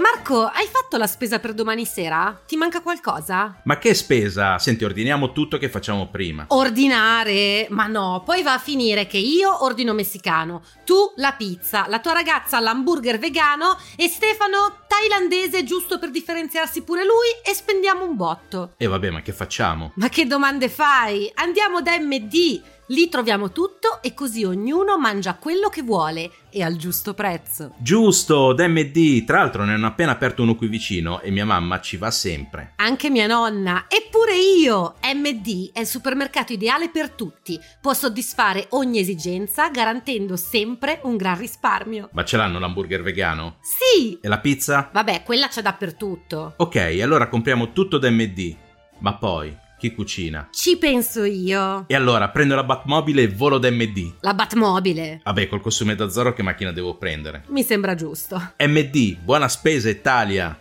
Marco, hai fatto la spesa per domani sera? Ti manca qualcosa? Ma che spesa? Senti, ordiniamo tutto che facciamo prima. Ordinare? Ma no, poi va a finire che io ordino messicano, tu la pizza, la tua ragazza l'hamburger vegano e Stefano thailandese giusto per differenziarsi pure lui e spendiamo un botto. E vabbè, ma che facciamo? Ma che domande fai? Andiamo da MD Lì troviamo tutto e così ognuno mangia quello che vuole e al giusto prezzo. Giusto, DMD. Tra l'altro ne hanno appena aperto uno qui vicino e mia mamma ci va sempre. Anche mia nonna. Eppure io. MD è il supermercato ideale per tutti. Può soddisfare ogni esigenza garantendo sempre un gran risparmio. Ma ce l'hanno l'hamburger vegano? Sì. E la pizza? Vabbè, quella c'è dappertutto. Ok, allora compriamo tutto da MD. Ma poi chi cucina? Ci penso io. E allora prendo la Batmobile e volo da MD. La Batmobile. Vabbè, col costume da Zorro che macchina devo prendere? Mi sembra giusto. MD, buona spesa Italia.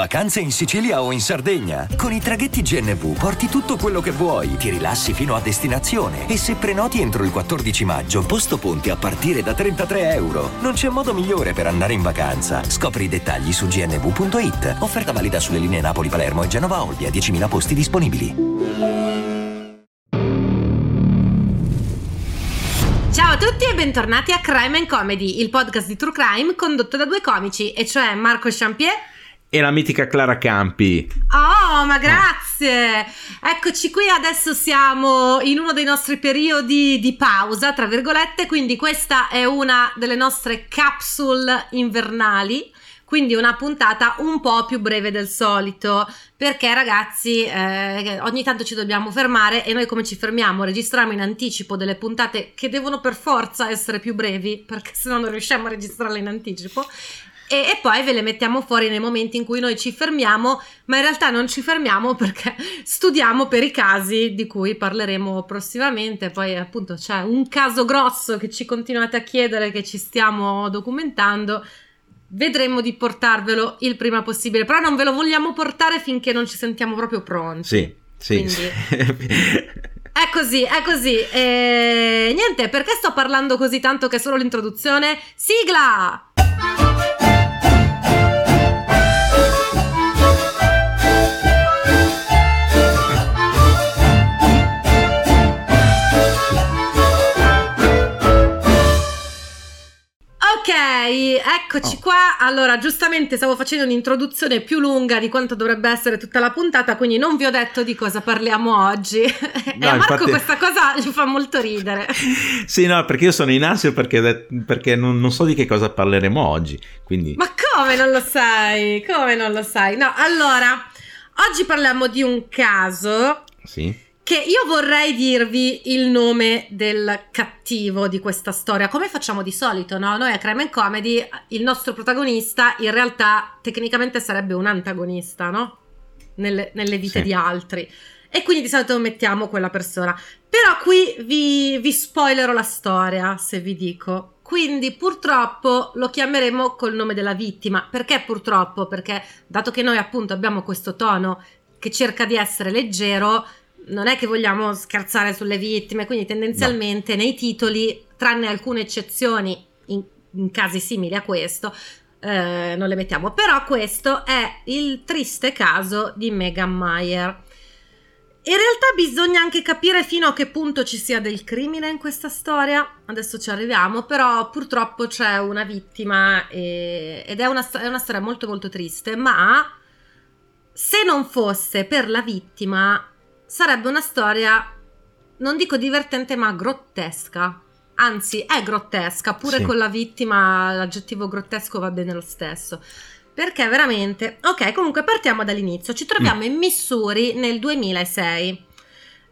Vacanze in Sicilia o in Sardegna? Con i traghetti GNV porti tutto quello che vuoi, ti rilassi fino a destinazione e se prenoti entro il 14 maggio, posto ponti a partire da 33 euro. Non c'è modo migliore per andare in vacanza. Scopri i dettagli su gnv.it. Offerta valida sulle linee Napoli-Palermo e Genova-Olbia, 10.000 posti disponibili. Ciao a tutti e bentornati a Crime and Comedy, il podcast di True Crime condotto da due comici, e cioè Marco Champier e la mitica Clara Campi. Oh, ma grazie! Eccoci qui, adesso siamo in uno dei nostri periodi di pausa, tra virgolette, quindi questa è una delle nostre capsule invernali. Quindi una puntata un po' più breve del solito, perché ragazzi eh, ogni tanto ci dobbiamo fermare e noi come ci fermiamo? Registriamo in anticipo delle puntate che devono per forza essere più brevi, perché se no non riusciamo a registrarle in anticipo e, e, poi ve le mettiamo fuori nei momenti in cui noi ci fermiamo, ma in realtà non ci fermiamo perché studiamo per i casi di cui parleremo prossimamente. Poi appunto c'è un caso grosso che ci continuate a chiedere, che ci stiamo documentando. Vedremo di portarvelo il prima possibile, però non ve lo vogliamo portare finché non ci sentiamo proprio pronti. Sì, sì. Quindi... È così, è così. E... Niente, perché sto parlando così tanto che è solo l'introduzione? Sigla! Eccoci oh. qua. Allora, giustamente stavo facendo un'introduzione più lunga di quanto dovrebbe essere tutta la puntata, quindi non vi ho detto di cosa parliamo oggi. No, e a Marco infatti... questa cosa gli fa molto ridere. sì, no, perché io sono in ansia perché, perché non, non, so di che cosa parleremo oggi. Quindi... Ma come non lo sai? Come non lo sai? No, allora, oggi parliamo di un caso. Sì che io vorrei dirvi il nome del cattivo di questa storia, come facciamo di solito, no? Noi a Crime and Comedy, il nostro protagonista in realtà tecnicamente sarebbe un antagonista, no? Nelle, nelle vite sì. di altri. E quindi di solito mettiamo quella persona. Però qui vi, vi spoilerò la storia, se vi dico. Quindi purtroppo lo chiameremo col nome della vittima. Perché purtroppo? Perché dato che noi appunto abbiamo questo tono che cerca di essere leggero, non è che vogliamo scherzare sulle vittime, quindi tendenzialmente no. nei titoli, tranne alcune eccezioni in, in casi simili a questo, eh, non le mettiamo. Però questo è il triste caso di Megan Mayer. In realtà bisogna anche capire fino a che punto ci sia del crimine in questa storia, adesso ci arriviamo, però purtroppo c'è una vittima e, ed è una, è una storia molto molto triste, ma se non fosse per la vittima sarebbe una storia, non dico divertente, ma grottesca. Anzi, è grottesca, pure sì. con la vittima l'aggettivo grottesco va bene lo stesso. Perché veramente... Ok, comunque partiamo dall'inizio. Ci troviamo mm. in Missouri nel 2006.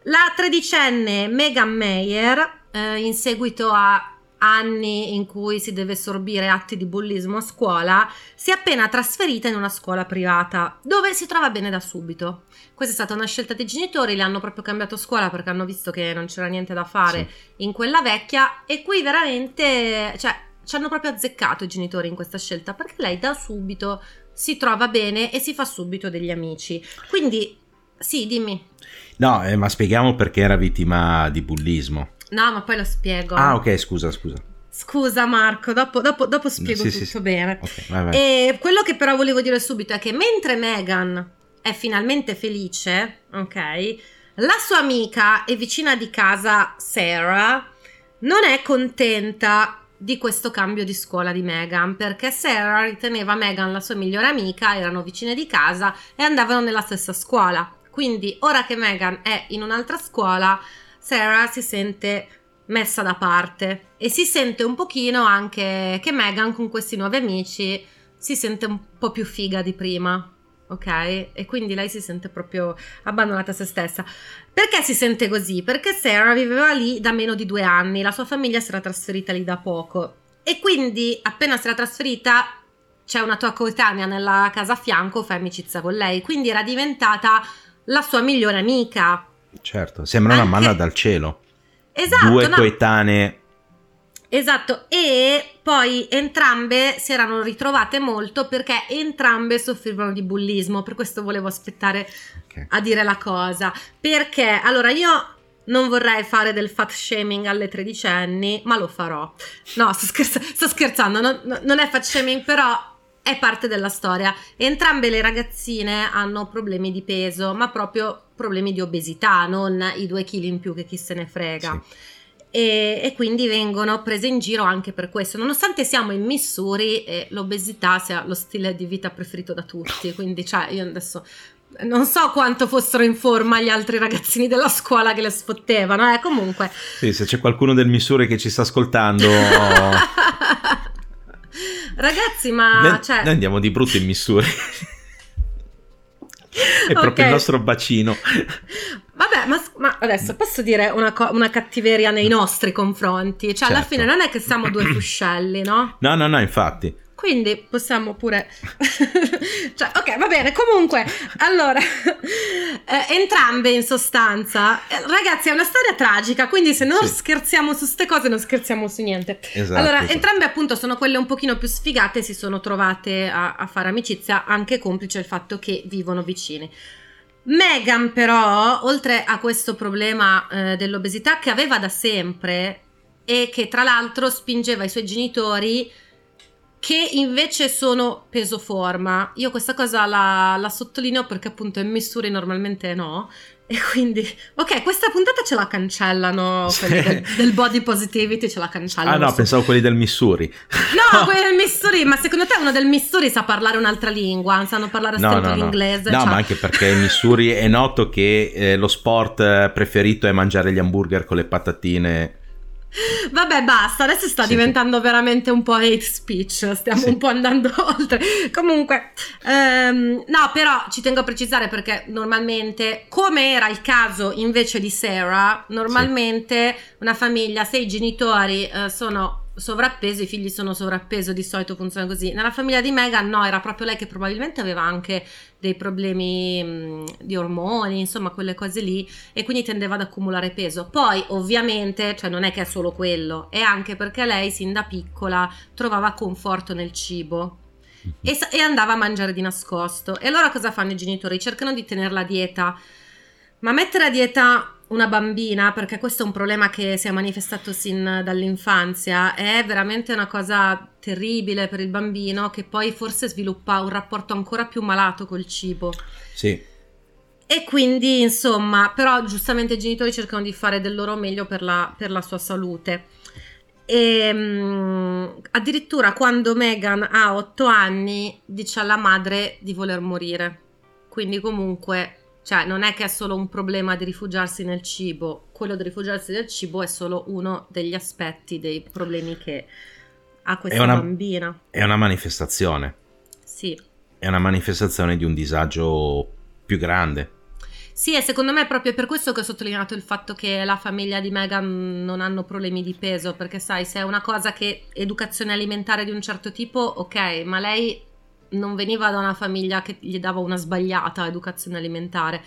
La tredicenne Megan Mayer, eh, in seguito a anni in cui si deve sorbire atti di bullismo a scuola, si è appena trasferita in una scuola privata, dove si trova bene da subito. Questa è stata una scelta dei genitori, le hanno proprio cambiato scuola perché hanno visto che non c'era niente da fare sì. in quella vecchia e qui veramente, cioè, ci hanno proprio azzeccato i genitori in questa scelta perché lei da subito si trova bene e si fa subito degli amici. Quindi, sì, dimmi. No, eh, ma spieghiamo perché era vittima di bullismo. No, ma poi lo spiego. Ah, ok, scusa, scusa. Scusa Marco, dopo, dopo- dopo spiego Sì, tutto sì, sì. bene. Ok, vai, vai. E quello che però volevo dire subito è che mentre Meghan è finalmente felice, ok, la sua amica e vicina di casa Sarah non è contenta di questo cambio di scuola di Meghan perché Sarah riteneva Meghan la sua migliore amica, erano vicine di casa e andavano nella stessa scuola. Quindi ora che Meghan è in un'altra scuola, Sarah si sente messa da parte e si sente un pochino anche che Meghan con questi nuovi amici si sente un po' più figa di prima, ok? E quindi lei si sente proprio abbandonata a se stessa. Perché si sente così? Perché Sarah viveva lì da meno di due anni, la sua famiglia si era trasferita lì da poco e quindi appena si era trasferita c'è una tua coetanea nella casa a fianco, fai amicizia con lei, quindi era diventata la sua migliore amica. Certo, sembra una Anche- manna dal cielo. Esatto, Due no? coetanee. Esatto, e poi entrambe si erano ritrovate molto perché entrambe soffrivano di bullismo, per questo volevo aspettare Ok. a dire la cosa. Perché, allora, io non vorrei fare del fat shaming alle tredicenni, ma lo farò. No, sto, scherz- sto scherzando, non, non- è fat shaming, però è parte della storia. Entrambe le ragazzine hanno problemi di peso, ma proprio problemi di obesità, non i due chili in più che chi se ne frega. E, e quindi vengono prese in giro anche per questo, nonostante siamo in Missouri e l'obesità sia lo stile di vita preferito da tutti. Quindi, cioè, io adesso non so quanto fossero in forma gli altri ragazzini della scuola che le sfottevano, eh, comunque. Sì, se c'è qualcuno del Missouri che ci sta ascoltando, Ragazzi, ma noi, cioè, noi andiamo di brutto in Missouri. È proprio il nostro bacino. Vabbè, ma, ma adesso posso dire una, co- una cattiveria nei nostri confronti? Cioè, alla Certo. fine non è che siamo due fuscelli, no? No, no, no, infatti. Quindi possiamo pure... cioè, ok, va bene. Comunque, allora, eh, entrambe in sostanza... eh, ragazzi, è una storia tragica, quindi se non Sì. scherziamo su ste cose non scherziamo su niente. Esatto. allora, esatto. entrambe appunto sono quelle un pochino più sfigate, si sono trovate a, a fare amicizia, anche complice il fatto che vivono vicini. Megan però, oltre a questo problema eh, dell'obesità che aveva da sempre e che tra l'altro spingeva i suoi genitori che invece sono peso forma. Io questa cosa la, la sottolineo perché appunto in Missouri normalmente no. E quindi, ok, questa puntata ce la cancellano, quelli del, del body positivity ce la cancellano. Ah no, pensavo quelli del Missouri. No, quelli del Missouri, ma secondo te uno del Missouri sa parlare un'altra lingua? Sanno parlare No, no, no. l'inglese? No, cioè- ma anche perché in Missouri è noto che eh, lo sport eh, preferito è mangiare gli hamburger con le patatine. Vabbè, basta, adesso sta Sì, diventando veramente un po' hate speech, stiamo Sì. un po' andando oltre. Comunque, ehm, no, però ci tengo a precisare perché normalmente, come era il caso invece di Sarah, normalmente una famiglia, se i genitori eh, sono sovrappesi, i figli sono sovrappeso, di solito funziona così. Nella famiglia di Meghan no, era proprio lei che probabilmente aveva anche dei problemi mh, di ormoni, insomma, quelle cose lì e quindi tendeva ad accumulare peso. Poi, ovviamente, cioè non è che è solo quello, è anche perché lei sin da piccola trovava conforto nel cibo e, sa- e andava a mangiare di nascosto. E allora cosa fanno i genitori? Cercano di tenerla a dieta. Ma mettere a dieta una bambina, perché questo è un problema che si è manifestato sin dall'infanzia, è veramente una cosa terribile per il bambino che poi forse sviluppa un rapporto ancora più malato col cibo. Sì, E quindi, insomma, però giustamente i genitori cercano di fare del loro meglio per la, per la sua salute. E, mm, addirittura quando Meghan ha otto anni dice alla madre di voler morire. Quindi comunque, cioè, non è che è solo un problema di rifugiarsi nel cibo, quello di rifugiarsi nel cibo è solo uno degli aspetti dei problemi che ha questa È una- bambina. è una manifestazione. Sì. È una manifestazione di un disagio più grande. Sì, e secondo me è proprio per questo che ho sottolineato il fatto che la famiglia di Meghan non hanno problemi di peso, perché sai, se è una cosa che educazione alimentare di un certo tipo, ok, ma lei non veniva da una famiglia che gli dava una sbagliata educazione alimentare.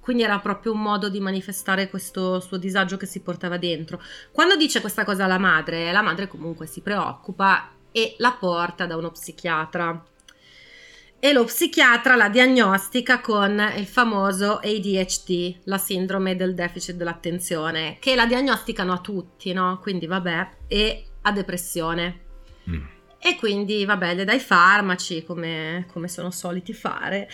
Quindi era proprio un modo di manifestare questo suo disagio che si portava dentro. Quando dice questa cosa alla madre, la madre comunque si preoccupa e la porta da uno psichiatra e lo psichiatra la diagnostica con il famoso ADHD, la sindrome del deficit dell'attenzione, che la diagnosticano a tutti, no? Quindi vabbè, e ha depressione. Mm. E quindi, vabbè, le dai farmaci come, come sono soliti fare.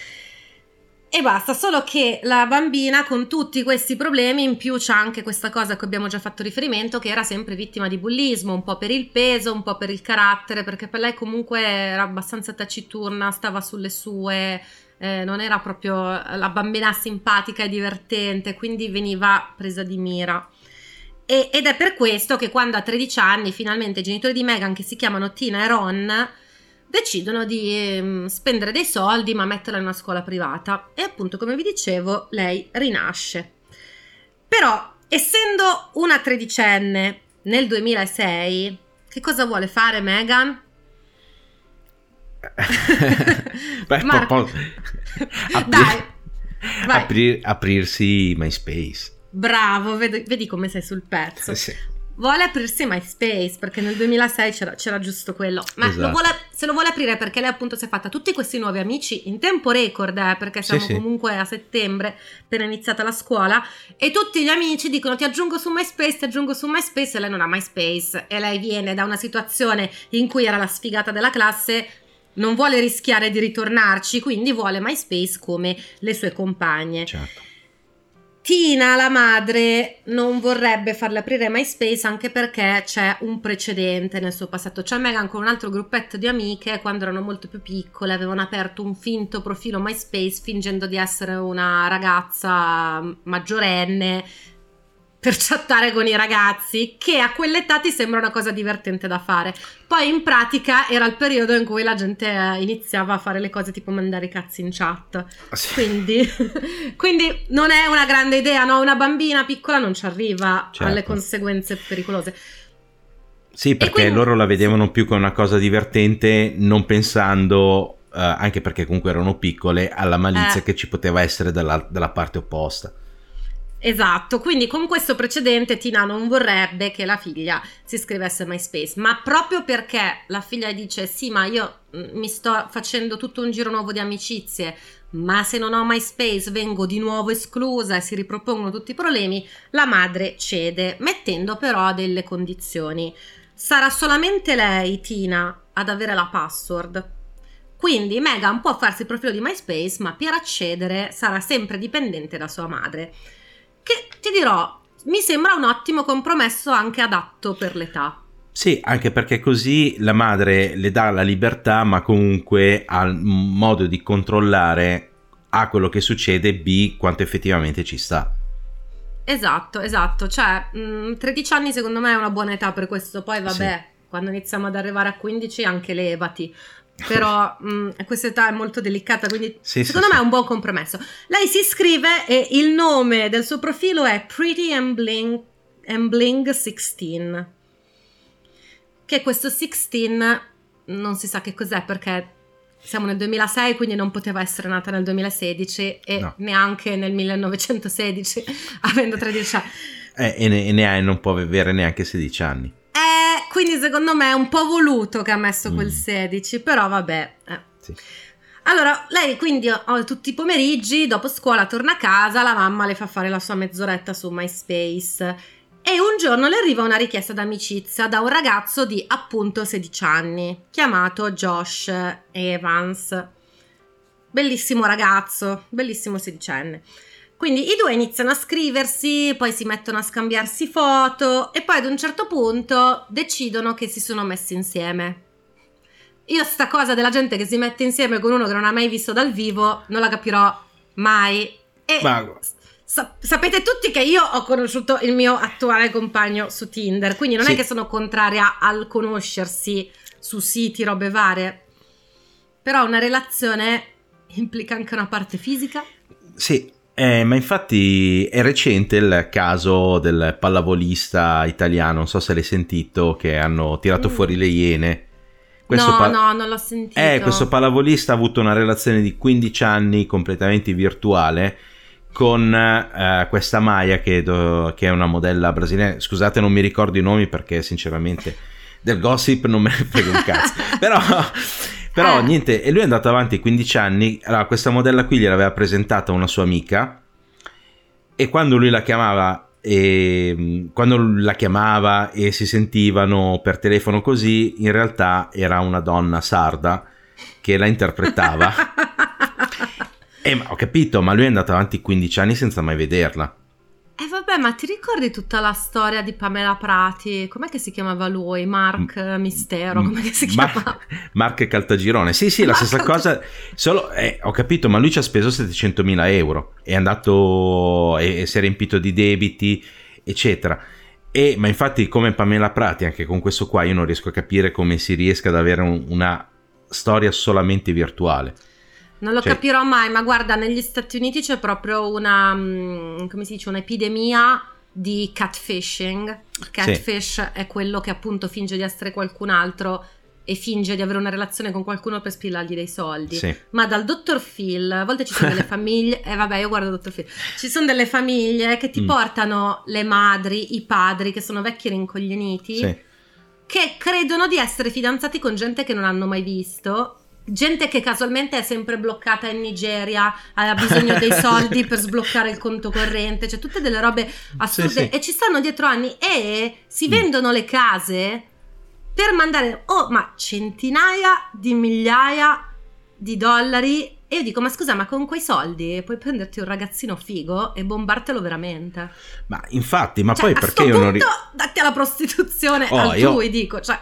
E basta, solo che la bambina con tutti questi problemi in più c'ha anche questa cosa a cui abbiamo già fatto riferimento che era sempre vittima di bullismo, un po' per il peso, un po' per il carattere, perché per lei comunque era abbastanza taciturna, stava sulle sue, eh, non era proprio la bambina simpatica e divertente, quindi veniva presa di mira. E, ed è per questo che quando a 13 anni finalmente i genitori di Meghan, che si chiamano Tina e Ron, decidono di ehm, spendere dei soldi ma metterla in una scuola privata e appunto come vi dicevo lei rinasce. Però essendo una tredicenne nel 2006 che cosa vuole fare Meghan? Beh, Marco. apri- Dai, vai. aprir- aprirsi MySpace. Bravo, vedi, vedi come sei sul pezzo. Sì. Vuole aprirsi MySpace perché nel 2006 c'era, c'era giusto quello. Ma Esatto. lo vuole- se lo vuole aprire perché lei appunto si è fatta tutti questi nuovi amici in tempo record, eh, perché Sì, siamo sì. comunque a settembre, appena iniziata la scuola, e tutti gli amici dicono ti aggiungo su MySpace, ti aggiungo su MySpace e lei non ha MySpace e lei viene da una situazione in cui era la sfigata della classe. Non vuole rischiare di ritornarci, quindi vuole MySpace come le sue compagne. Certo. Tina, la madre, non vorrebbe farle aprire MySpace anche perché c'è un precedente nel suo passato. C'è Megan con un altro gruppetto di amiche, quando erano molto più piccole, avevano aperto un finto profilo MySpace fingendo di essere una ragazza maggiorenne per chattare con i ragazzi, che a quell'età ti sembra una cosa divertente da fare. Poi in pratica era il periodo in cui la gente eh, iniziava a fare le cose tipo mandare i cazzi in chat. Sì. Quindi, quindi non è una grande idea, no? Una bambina piccola non ci arriva Certo. alle conseguenze pericolose. Sì, perché quindi- loro la vedevano più come una cosa divertente, non pensando, eh, anche perché comunque erano piccole, alla malizia Eh. che ci poteva essere dalla, dalla parte opposta. Esatto, quindi con questo precedente Tina non vorrebbe che la figlia si iscrivesse a MySpace, ma proprio perché la figlia dice sì, ma io mm, mi sto facendo tutto un giro nuovo di amicizie, ma se non ho MySpace vengo di nuovo esclusa e si ripropongono tutti i problemi, la madre cede, mettendo però delle condizioni. Sarà solamente lei, Tina, ad avere la password. Quindi Megan può farsi il profilo di MySpace, ma per accedere sarà sempre dipendente da sua madre. Che ti dirò, mi sembra un ottimo compromesso anche adatto per l'età. Sì, anche perché così la madre le dà la libertà, ma comunque ha il modo di controllare A quello che succede, B quanto effettivamente ci sta. Esatto, esatto. Cioè, mh, 13 anni secondo me è una buona età per questo. Poi vabbè, quando iniziamo ad arrivare a 15 anche levati. Però mh, questa età è molto delicata, quindi Sì, secondo sì, me sì. è un buon compromesso. Lei si iscrive e il nome del suo profilo è Pretty and Bling, and Bling 16. Che questo 16 non si sa che cos'è perché siamo nel 2006, quindi non poteva essere nata nel 2016 e No. neanche nel 1916, avendo 13 anni. Eh, e, ne, e ne ha e non può avere neanche 16 anni. Eh, quindi secondo me è un po' voluto che ha messo quel Mm. 16, però vabbè. eh. Sì. Allora, lei quindi oh, tutti i pomeriggi, dopo scuola, torna a casa, la mamma le fa fare la sua mezz'oretta su MySpace. E un giorno le arriva una richiesta d'amicizia da un ragazzo di appunto 16 anni, chiamato Josh Evans. Bellissimo ragazzo, bellissimo sedicenne. Quindi i due iniziano a scriversi, poi si mettono a scambiarsi foto e poi ad un certo punto decidono che si sono messi insieme. Io sta cosa della gente che si mette insieme con uno che non ha mai visto dal vivo non la capirò mai. E Ma- sa- sapete tutti che io ho conosciuto il mio attuale compagno su Tinder, quindi non Sì. è che sono contraria al conoscersi su siti, robe varie. Però una relazione implica anche una parte fisica. Sì, eh, ma infatti è recente il caso del pallavolista italiano, non so se l'hai sentito, che hanno tirato Mm. fuori le iene. no, pa- no, non l'ho sentito. Eh, questo pallavolista ha avuto una relazione di 15 anni completamente virtuale con eh, questa Maya che, do- che è una modella brasiliana. Scusate, non mi ricordo i nomi perché sinceramente del gossip non me ne frega un cazzo. però, però Eh. niente, e lui è andato avanti 15 anni. Allora, questa modella qui gliel'aveva presentata una sua amica e quando lui la chiamava e mh, quando la chiamava e si sentivano per telefono così, in realtà era una donna sarda che la interpretava. e ho capito, ma lui è andato avanti 15 anni senza mai vederla. Eh vabbè, ma ti ricordi tutta la storia di Pamela Prati? Com'è che si chiamava lui? Mark Mistero, com'è che si Mar- chiamava? Mark Caltagirone. Sì, sì, la Marco stessa cosa. Solo, eh, ho capito, ma lui ci ha speso 700.000 euro. È andato e, e si è riempito di debiti, eccetera. E, ma infatti, come Pamela Prati, anche con questo qua, io non riesco a capire come si riesca ad avere un- una storia solamente virtuale. Non lo Cioè- capirò mai, ma guarda, negli Stati Uniti c'è proprio una, mm, come si dice, un'epidemia di catfishing. Catfish è quello che appunto finge di essere qualcun altro e finge di avere una relazione con qualcuno per spillargli dei soldi. Sì. Ma dal dottor Phil, a volte ci sono delle famiglie, e vabbè io guardo dottor Phil, ci sono delle famiglie che ti Mm. portano le madri, i padri che sono vecchi rincoglioniti, Sì. che credono di essere fidanzati con gente che non hanno mai visto. Gente che casualmente è sempre bloccata in Nigeria, ha bisogno dei soldi per sbloccare il conto corrente, cioè tutte delle robe assurde Sì, sì. e ci stanno dietro anni e si Mm. vendono le case per mandare oh, ma centinaia di migliaia di dollari e io dico ma scusa ma con quei soldi puoi prenderti un ragazzino figo e bombartelo veramente Ma infatti, ma cioè, poi perché io non, ri- datti alla prostituzione Oh, altrui io- dico cioè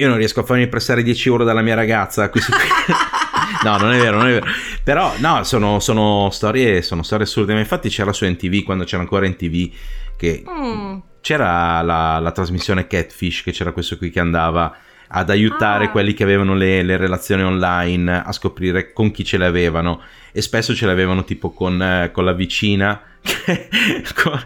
io non riesco a farmi prestare 10 euro dalla mia ragazza? Qui- no, non è vero, non è vero. Però, no, sono, sono storie, sono storie assurde. Ma infatti c'era su NTV, quando c'era ancora NTV, che Mm. c'era la, la trasmissione Catfish, che c'era questo qui che andava ad aiutare Ah. quelli che avevano le, le relazioni online a scoprire con chi ce le avevano e spesso ce le avevano tipo con, eh, con la vicina con,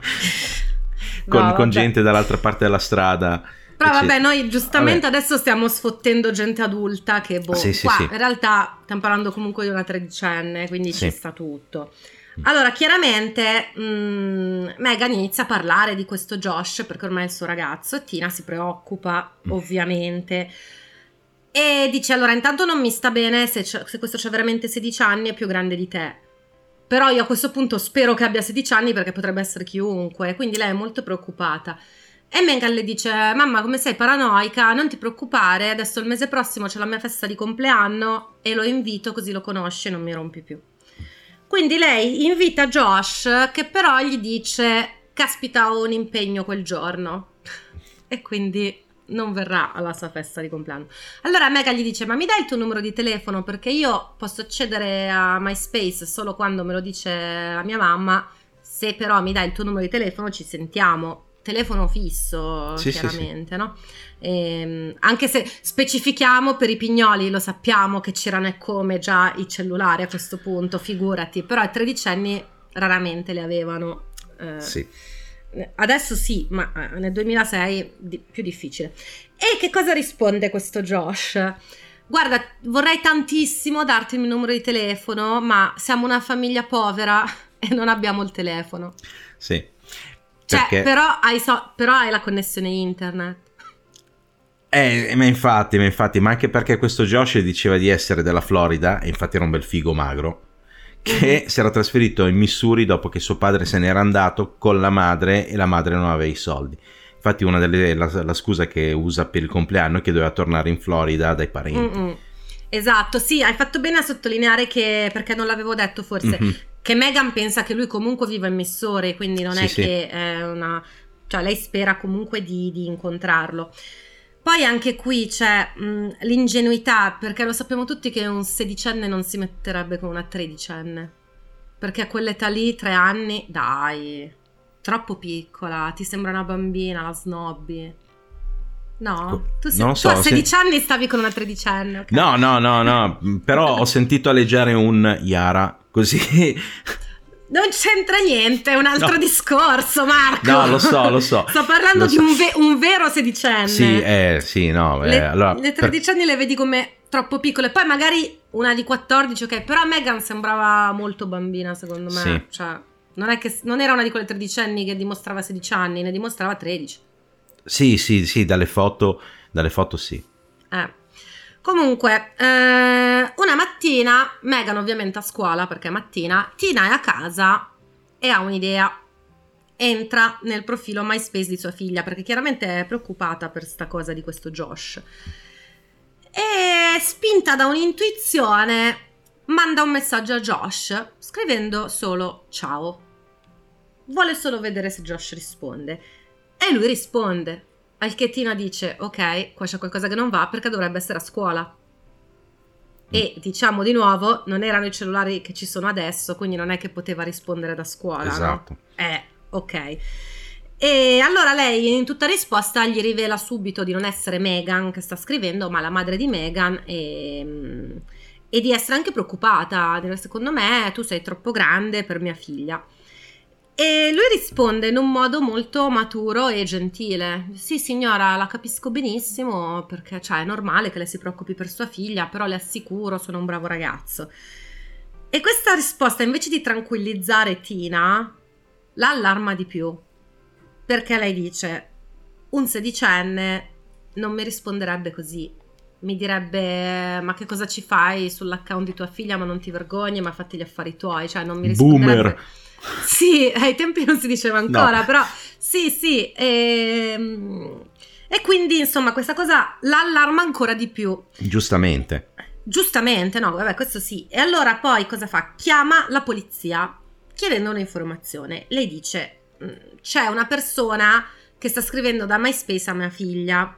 No, con gente dall'altra parte della strada Però vabbè, noi giustamente adesso stiamo sfottendo gente adulta che boh, Sì, sì, qua sì. in realtà stiamo parlando comunque di una tredicenne, quindi Sì. ci sta tutto. Allora, chiaramente mm, Megan inizia a parlare di questo Josh perché ormai è il suo ragazzo e Tina si preoccupa, Mm. ovviamente. E dice: Allora, intanto non mi sta bene se, c'è- se questo c'ha veramente 16 anni, è più grande di te. Però io a questo punto spero che abbia 16 anni perché potrebbe essere chiunque. Quindi lei è molto preoccupata. E Megan le dice: Mamma, come sei paranoica? Non ti preoccupare. Adesso il mese prossimo c'è la mia festa di compleanno e lo invito così lo conosci e non mi rompi più. Quindi lei invita Josh, che però gli dice: Caspita, ho un impegno quel giorno. e quindi non verrà alla sua festa di compleanno. Allora Megan gli dice: Ma mi dai il tuo numero di telefono? Perché io posso accedere a MySpace solo quando me lo dice la mia mamma. Se però mi dai il tuo numero di telefono, ci sentiamo. Telefono fisso, Sì, sì, chiaramente, no? Ehm, anche se specifichiamo per i pignoli, lo sappiamo che c'erano e come già i cellulari a questo punto, figurati, però i tredicenni raramente li avevano. eh, sì. Adesso sì, ma eh, nel 2006 di- più difficile. E che cosa risponde questo Josh? Guarda, vorrei tantissimo darti il mio numero di telefono, ma siamo una famiglia povera e non abbiamo il telefono. Sì. Cioè, Perché- però, hai so- però hai la connessione internet. Eh, ma infatti, ma infatti, ma anche perché questo Josh diceva di essere della Florida, e infatti era un bel figo magro, che Mhm. si era trasferito in Missouri dopo che suo padre se n'era andato con la madre e la madre non aveva i soldi. Infatti una delle la, la scusa che usa per il compleanno è che doveva tornare in Florida dai parenti. Mm-mm. Esatto, sì, hai fatto bene a sottolineare che, perché non l'avevo detto forse, Mhm. Che Megan pensa che lui comunque viva in Missore, quindi non Sì, è sì. che è una... cioè lei spera comunque di, di incontrarlo. Poi anche qui c'è mh, l'ingenuità, perché lo sappiamo tutti che un sedicenne non si metterebbe con una tredicenne, perché a quell'età lì, tre anni, dai, troppo piccola, ti sembra una bambina, la snobby. No, Co- tu, sei, non lo tu so, a se- 16 anni stavi con una tredicenne. ok? No, no, no, no, però ho sentito alleggiare un Yara, così... Non c'entra niente, è un altro No. discorso, Marco. No, lo so, lo so. Sto parlando Lo di so. un, ve- un vero sedicenne. Sì, eh, sì, no, eh, le, allora... le per- tredicenni le vedi come troppo piccole. Poi magari una di 14, ok. Però Megan sembrava molto bambina, secondo me. Sì. Cioè, non, è che, non era una di quelle tredicenni che dimostrava 16 anni, ne dimostrava 13. Sì, sì, sì, dalle foto, dalle foto sì. Eh. Comunque, eh, una mattina, Megan ovviamente a scuola perché è mattina, Tina è a casa e ha un'idea. entra nel profilo MySpace di sua figlia perché chiaramente è preoccupata per sta cosa di questo Josh. E spinta da un'intuizione, manda un messaggio a Josh scrivendo solo ciao. Vuole solo vedere se Josh risponde. E lui risponde. Al che Tina dice: Ok, qua c'è qualcosa che non va perché dovrebbe essere a scuola. E diciamo di nuovo, non erano i cellulari che ci sono adesso, quindi non è che poteva rispondere da scuola. Esatto. No? Eh, ok. E allora lei in tutta risposta gli rivela subito di non essere Megan che sta scrivendo, ma la madre di Megan e, e di essere anche preoccupata. Secondo me tu sei troppo grande per mia figlia. E lui risponde in un modo molto maturo e gentile. Sì, signora, la capisco benissimo perché cioè, è normale che lei si preoccupi per sua figlia, però le assicuro, sono un bravo ragazzo. E questa risposta, invece di tranquillizzare Tina, la allarma di più. Perché lei dice: Un sedicenne non mi risponderebbe così. Mi direbbe: Ma che cosa ci fai sull'account di tua figlia? Ma non ti vergogni, ma fatti gli affari tuoi. Cioè, non mi risponderebbe. Boomer. Sì, ai tempi non si diceva ancora, no. però sì, sì. E, ehm, e quindi, insomma, questa cosa l'allarma ancora di più. Giustamente. Giustamente, no, vabbè, questo sì. E allora poi cosa fa? Chiama la polizia chiedendo un'informazione. Lei dice: mm, C'è una persona che sta scrivendo da MySpace a mia figlia.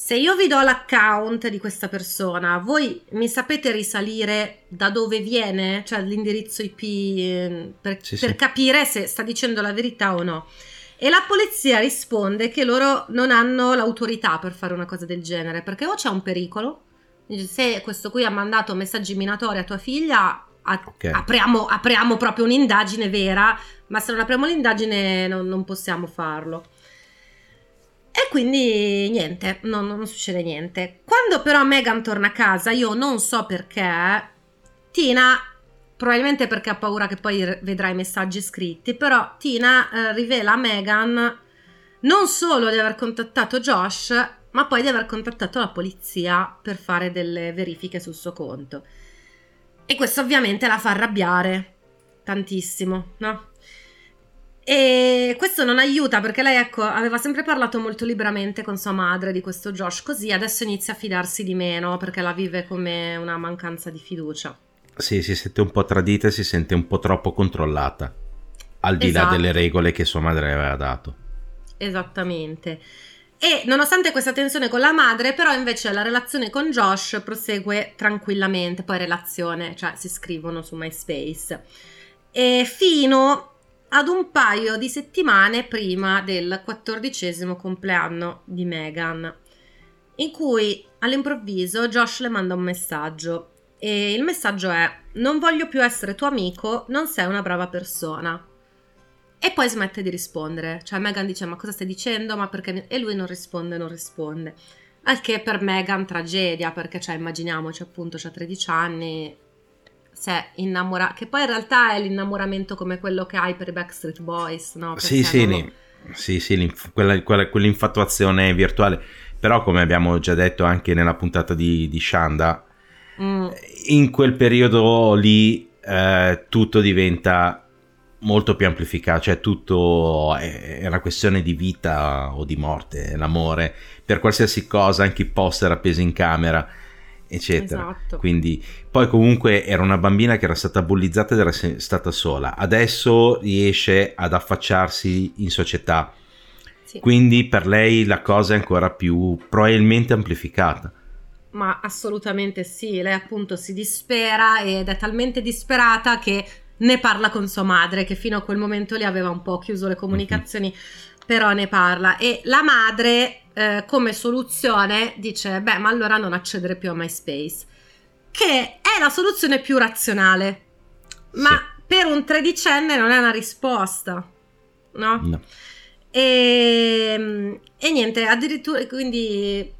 Se io vi do l'account di questa persona, voi mi sapete risalire da dove viene, cioè l'indirizzo IP, eh, per, sì, per sì. capire se sta dicendo la verità o no. E la polizia risponde che loro non hanno l'autorità per fare una cosa del genere, perché o c'è un pericolo, se questo qui ha mandato messaggi minatori a tua figlia, a- okay. apriamo, apriamo, proprio un'indagine vera, ma se non apriamo l'indagine non, non possiamo farlo. Quindi niente, non, non, succede niente. Quando però Megan torna a casa, io non so perché, Tina, probabilmente perché ha paura che poi vedrà i messaggi scritti, però Tina eh, rivela a Megan non solo di aver contattato Josh, ma poi di aver contattato la polizia per fare delle verifiche sul suo conto. E questo ovviamente la fa arrabbiare tantissimo, no? E questo non aiuta perché lei, ecco, aveva sempre parlato molto liberamente con sua madre di questo Josh, così adesso inizia a fidarsi di meno perché la vive come una mancanza di fiducia. Sì, si sente un po' tradita e si sente un po' troppo controllata, al di esatto. là delle regole che sua madre aveva dato. Esattamente. E nonostante questa tensione con la madre, però invece la relazione con Josh prosegue tranquillamente, poi relazione, cioè si scrivono su MySpace. E fino ad un paio di settimane prima del quattordicesimo compleanno di Meghan, in cui all'improvviso Josh le manda un messaggio e il messaggio è non voglio più essere tuo amico, non sei una brava persona. E poi smette di rispondere. Cioè Megan dice ma cosa stai dicendo? Ma perché... E lui non risponde, non risponde. Al che per Megan tragedia, perché cioè immaginiamoci appunto, c'ha 13 anni, si è innamorato, che poi in realtà è l'innamoramento come quello che hai per i Backstreet Boys, no? Perché sì, sì, lo... sì, sì quella, quella, quell'infatuazione virtuale, però come abbiamo già detto anche nella puntata di, di Shanda, mm. in quel periodo lì eh, tutto diventa molto più amplificato, cioè tutto è una questione di vita o di morte, l'amore, per qualsiasi cosa, anche i poster appesi in camera, eccetera. Esatto. Quindi poi comunque era una bambina che era stata bullizzata ed era stata sola, adesso riesce ad affacciarsi in società. Sì. Quindi per lei la cosa è ancora più probabilmente amplificata. Ma assolutamente sì, lei appunto si dispera ed è talmente disperata che ne parla con sua madre che fino a quel momento lì aveva un po' chiuso le comunicazioni, mm-hmm. Però ne parla e la madre eh, come soluzione dice beh ma allora non accedere più a MySpace, che è la soluzione più razionale, ma sì. per un tredicenne non è una risposta, no? no. E, ehm, e niente, addirittura quindi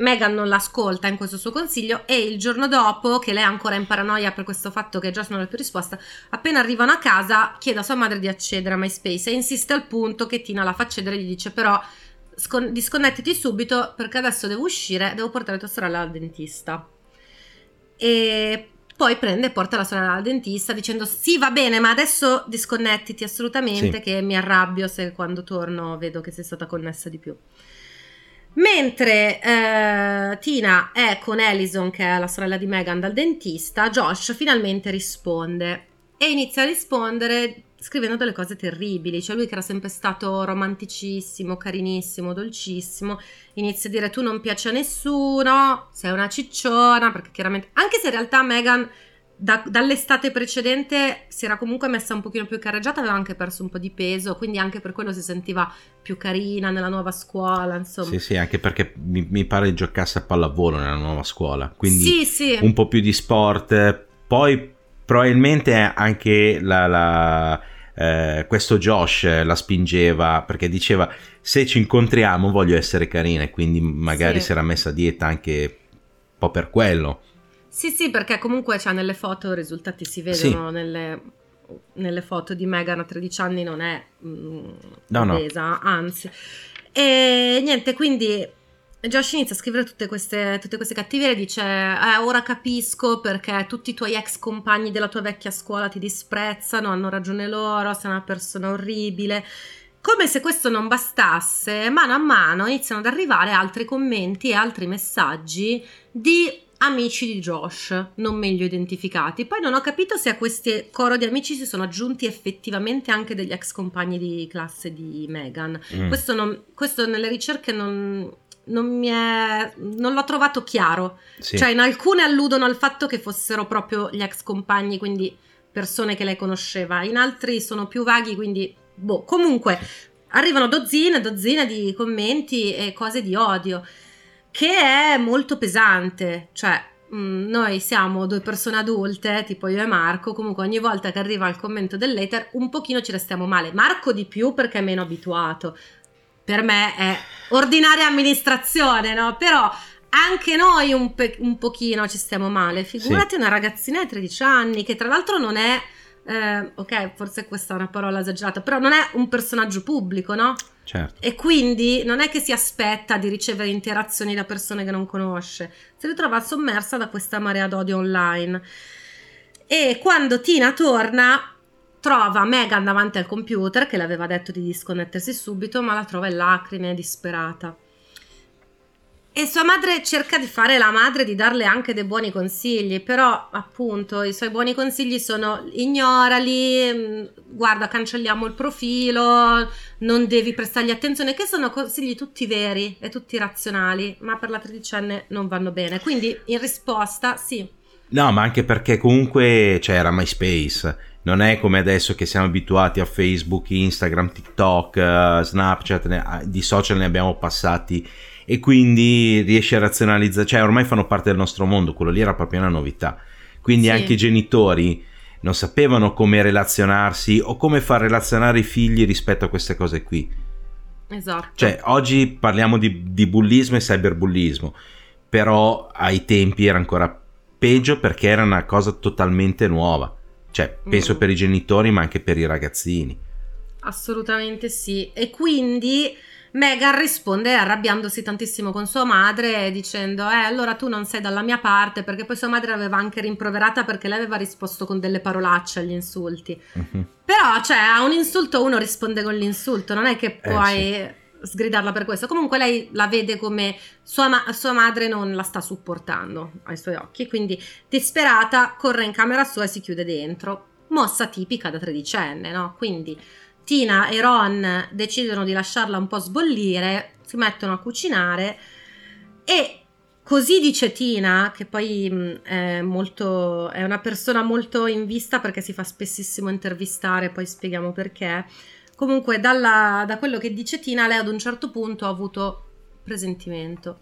Megan non l'ascolta in questo suo consiglio e il giorno dopo, che lei è ancora in paranoia per questo fatto che Josh non ha più risposta, appena arrivano a casa chiede a sua madre di accedere a MySpace e insiste al punto che Tina la fa accedere e gli dice però scon- disconnettiti subito perché adesso devo uscire, devo portare tua sorella al dentista. E poi prende e porta la sorella al dentista dicendo sì va bene ma adesso disconnettiti assolutamente Sì. che mi arrabbio se quando torno vedo che sei stata connessa di più. Mentre eh, Tina è con Alison, che è la sorella di Megan, dal dentista, Josh finalmente risponde e inizia a rispondere scrivendo delle cose terribili. Cioè lui che era sempre stato romanticissimo, carinissimo, dolcissimo, inizia a dire tu non piaci a nessuno, sei una cicciona, perché chiaramente... Anche se in realtà Megan da- dall'estate precedente si era comunque messa un pochino più carreggiata, aveva anche perso un po' di peso, quindi anche per quello si sentiva più carina nella nuova scuola, insomma. Sì, sì, anche perché mi, mi pare giocasse a pallavolo nella nuova scuola, quindi sì, sì. un po' più di sport. Poi probabilmente anche la, la, eh, questo Josh la spingeva perché diceva se ci incontriamo voglio essere carina e quindi magari Sì. si era messa a dieta anche un po' per quello. Sì, sì, perché comunque cioè, nelle foto i risultati si vedono nelle, nelle foto di Megan a 13 anni non è mm, No, no. anzi. E niente, quindi Josh inizia a scrivere tutte queste, tutte queste cattiverie, dice eh, ora capisco perché tutti i tuoi ex compagni della tua vecchia scuola ti disprezzano, hanno ragione loro, sei una persona orribile. Come se questo non bastasse, mano a mano iniziano ad arrivare altri commenti e altri messaggi di amici di Josh, non meglio identificati. Poi non ho capito se a questi coro di amici si sono aggiunti effettivamente anche degli ex compagni di classe di Meghan. Mm. Questo, non- questo nelle ricerche non, non mi è. non l'ho trovato chiaro. Sì. Cioè, in alcune alludono al fatto che fossero proprio gli ex compagni, quindi persone che lei conosceva, in altri sono più vaghi, quindi boh. Comunque, arrivano dozzine e dozzine di commenti e cose di odio, che è molto pesante. Cioè, mh, noi siamo due persone adulte, tipo io e Marco, comunque ogni volta che arriva il commento dell'hater, un pochino ci restiamo male. Marco di più perché è meno abituato. Per me è ordinaria amministrazione, no? Però anche noi un, pe- un pochino ci stiamo male. Figurati una ragazzina di 13 anni che tra l'altro non è... eh, ok, forse questa è una parola esagerata, però non è un personaggio pubblico, no? Certo. E quindi non è che si aspetta di ricevere interazioni da persone che non conosce, si ritrova sommersa da questa marea d'odio online. E quando Tina torna, trova Megan davanti al computer, che le aveva detto di disconnettersi subito, ma la trova in lacrime, disperata. E sua madre cerca di fare la madre, di darle anche dei buoni consigli, però appunto i suoi buoni consigli sono ignorali, mh, guarda cancelliamo il profilo, non devi prestargli attenzione, che sono consigli tutti veri e tutti razionali, ma per la tredicenne non vanno bene. Quindi in risposta, sì, No, ma anche perché comunque c'era MySpace. Non è come adesso che siamo abituati a Facebook, Instagram, TikTok, eh, Snapchat, di social ne abbiamo passati e quindi riesci a razionalizzare, cioè ormai fanno parte del nostro mondo, quello lì era proprio una novità. Quindi Sì. anche i genitori non sapevano come relazionarsi o come far relazionare i figli rispetto a queste cose qui. esatto. Cioè, oggi parliamo di, di bullismo e cyberbullismo, però ai tempi era ancora peggio perché era una cosa totalmente nuova. Cioè, penso Mm. per i genitori, ma anche per i ragazzini. Assolutamente sì. E quindi Megan risponde arrabbiandosi tantissimo con sua madre, dicendo: Eh, allora tu non sei dalla mia parte, perché poi sua madre l'aveva anche rimproverata perché lei aveva risposto con delle parolacce agli insulti. Mhm. Però, cioè, a un insulto uno risponde con l'insulto, non è che Eh, puoi sgridarla per questo. Comunque lei la vede come sua, ma- sua madre non la sta supportando ai suoi occhi, quindi disperata corre in camera sua e si chiude dentro. Mossa tipica da tredicenne, no? Quindi Tina e Ron decidono di lasciarla un po' sbollire, si mettono a cucinare e così dice Tina, che poi mh, è, molto, è una persona molto in vista perché si fa spessissimo intervistare, poi spieghiamo perché. Comunque, dalla- da quello che dice Tina, lei ad un certo punto ha avuto presentimento.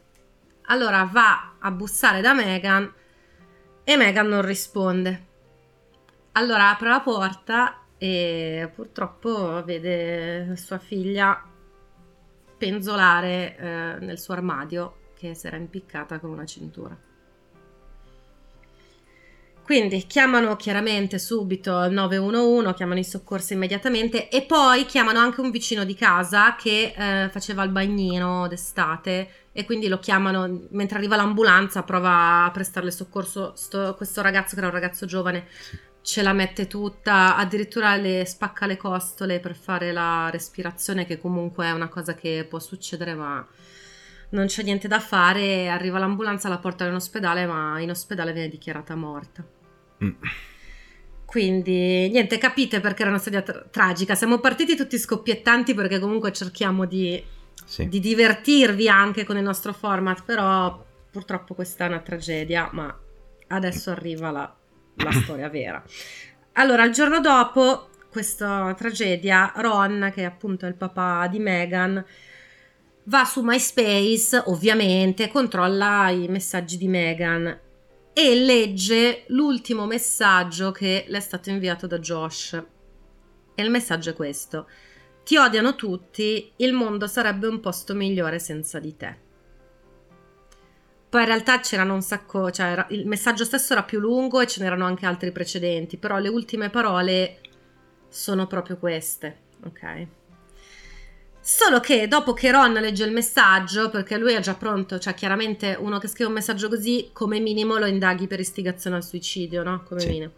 Allora va a bussare da Megan e Megan non risponde. Allora apre la porta e purtroppo vede sua figlia penzolare eh, nel suo armadio che si era impiccata con una cintura. Quindi chiamano chiaramente subito il 911, chiamano i soccorsi immediatamente e poi chiamano anche un vicino di casa che eh, faceva il bagnino d'estate e quindi lo chiamano, mentre arriva l'ambulanza prova a prestarle soccorso sto, questo ragazzo che era un ragazzo giovane. Ce la mette tutta, addirittura le spacca le costole per fare la respirazione, che comunque è una cosa che può succedere, ma non c'è niente da fare. Arriva l'ambulanza, la porta in ospedale, ma in ospedale viene dichiarata morta. Mm. Quindi, niente, capite perché era una storia tra- tragica. Siamo partiti tutti scoppiettanti perché comunque cerchiamo di, sì. di divertirvi anche con il nostro format, però purtroppo questa è una tragedia, ma adesso arriva la, la storia vera. Allora, il giorno dopo questa tragedia, Ron, che è appunto il papà di Megan, va su MySpace, ovviamente, controlla i messaggi di Megan e legge l'ultimo messaggio che le è stato inviato da Josh. E il messaggio è questo. Ti odiano tutti, il mondo sarebbe un posto migliore senza di te. Poi in realtà c'erano un sacco, cioè era, il messaggio stesso era più lungo e ce n'erano anche altri precedenti, però le ultime parole sono proprio queste, ok? Solo che dopo che Ron legge il messaggio, perché lui è già pronto, cioè chiaramente uno che scrive un messaggio così, come minimo lo indaghi per istigazione al suicidio, no? Come sì. minimo.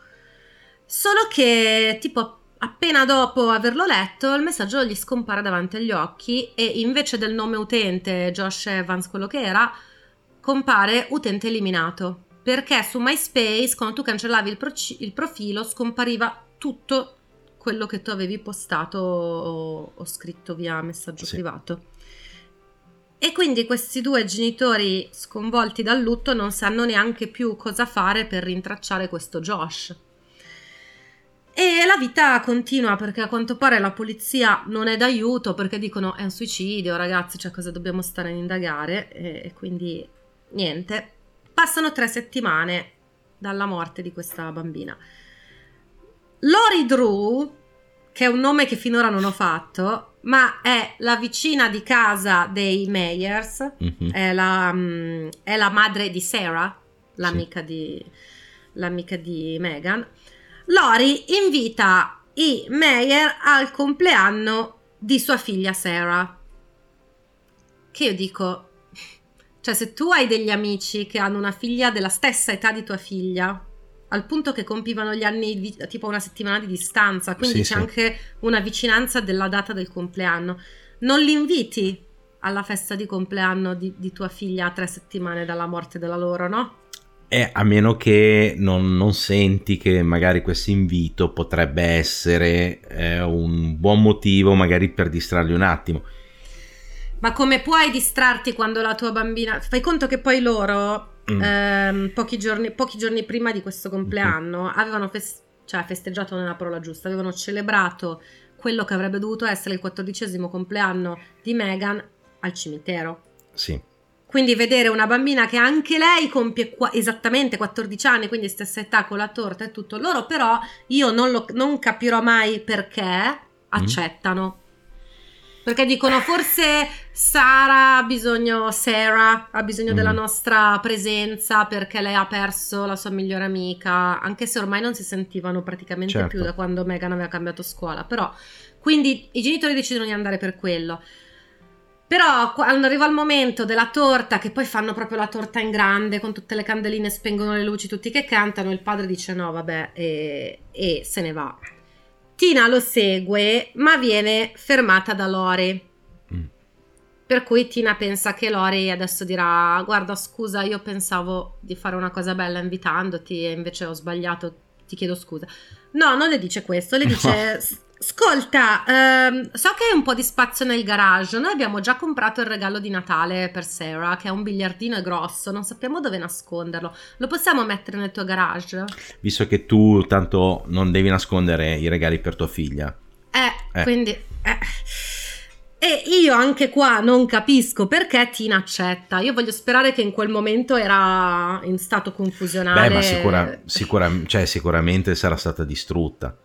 Solo che tipo appena dopo averlo letto il messaggio gli scompare davanti agli occhi e invece del nome utente Josh Evans, quello che era, compare utente eliminato. Perché su MySpace, quando tu cancellavi il, pro- il profilo, scompariva tutto quello che tu avevi postato o, o scritto via messaggio sì. privato. E quindi questi due genitori sconvolti dal lutto non sanno neanche più cosa fare per rintracciare questo Josh. E la vita continua perché a quanto pare la polizia non è d'aiuto perché dicono è un suicidio ragazzi, cioè cosa dobbiamo stare a indagare e, e quindi niente. Passano tre settimane dalla morte di questa bambina. Lori Drew, che è un nome che finora non ho fatto, ma è la vicina di casa dei Meyers, mm-hmm. è, la, um, è, la, madre di Sarah, l'amica, sì. di, l'amica di Megan. Lori invita i Meyer al compleanno di sua figlia Sarah. Che io dico, cioè se tu hai degli amici che hanno una figlia della stessa età di tua figlia, al punto che compivano gli anni di, tipo una settimana di distanza, quindi sì, c'è sì. anche una vicinanza della data del compleanno. Non li inviti alla festa di compleanno di, di tua figlia a tre settimane dalla morte della loro, no? Eh, a meno che non, non, senti che magari questo invito potrebbe essere eh, un buon motivo magari per distrarli un attimo. Ma come puoi distrarti quando la tua bambina... Fai conto che poi loro mm. ehm, pochi, giorni, pochi, giorni, prima di questo compleanno mm-hmm. avevano fes- cioè, festeggiato nella parola giusta, avevano celebrato quello che avrebbe dovuto essere il quattordicesimo compleanno di Meghan al cimitero. Sì. Quindi vedere una bambina che anche lei compie qua- esattamente 14 anni, quindi stessa età con la torta e tutto, loro però io non, lo, non capirò mai perché mm. accettano. Perché dicono forse Sara ha bisogno, Sarah ha bisogno mm. della nostra presenza perché lei ha perso la sua migliore amica, anche se ormai non si sentivano praticamente certo. più da quando Megan aveva cambiato scuola. Però, quindi i genitori decidono di andare per quello. Però quando arriva il momento della torta, che poi fanno proprio la torta in grande, con tutte le candeline, spengono le luci, tutti che cantano, il padre dice no, vabbè, e, e se ne va. Tina lo segue, ma viene fermata da Lori. Mm. Per cui Tina pensa che Lori adesso dirà: Guarda, scusa, io pensavo di fare una cosa bella invitandoti e invece ho sbagliato, ti chiedo scusa. No, non le dice questo, le dice. Ascolta, ehm, so che hai un po' di spazio nel garage. Noi abbiamo già comprato il regalo di Natale per Sarah, che è un biliardino e grosso. Non sappiamo dove nasconderlo. Lo possiamo mettere nel tuo garage? Visto che tu tanto non devi nascondere i regali per tua figlia. Eh, eh. quindi... Eh. E io anche qua non capisco perché Tina accetta. Io voglio sperare che in quel momento era in stato confusionale. Beh, ma sicura, sicura, cioè, sicuramente sarà stata distrutta.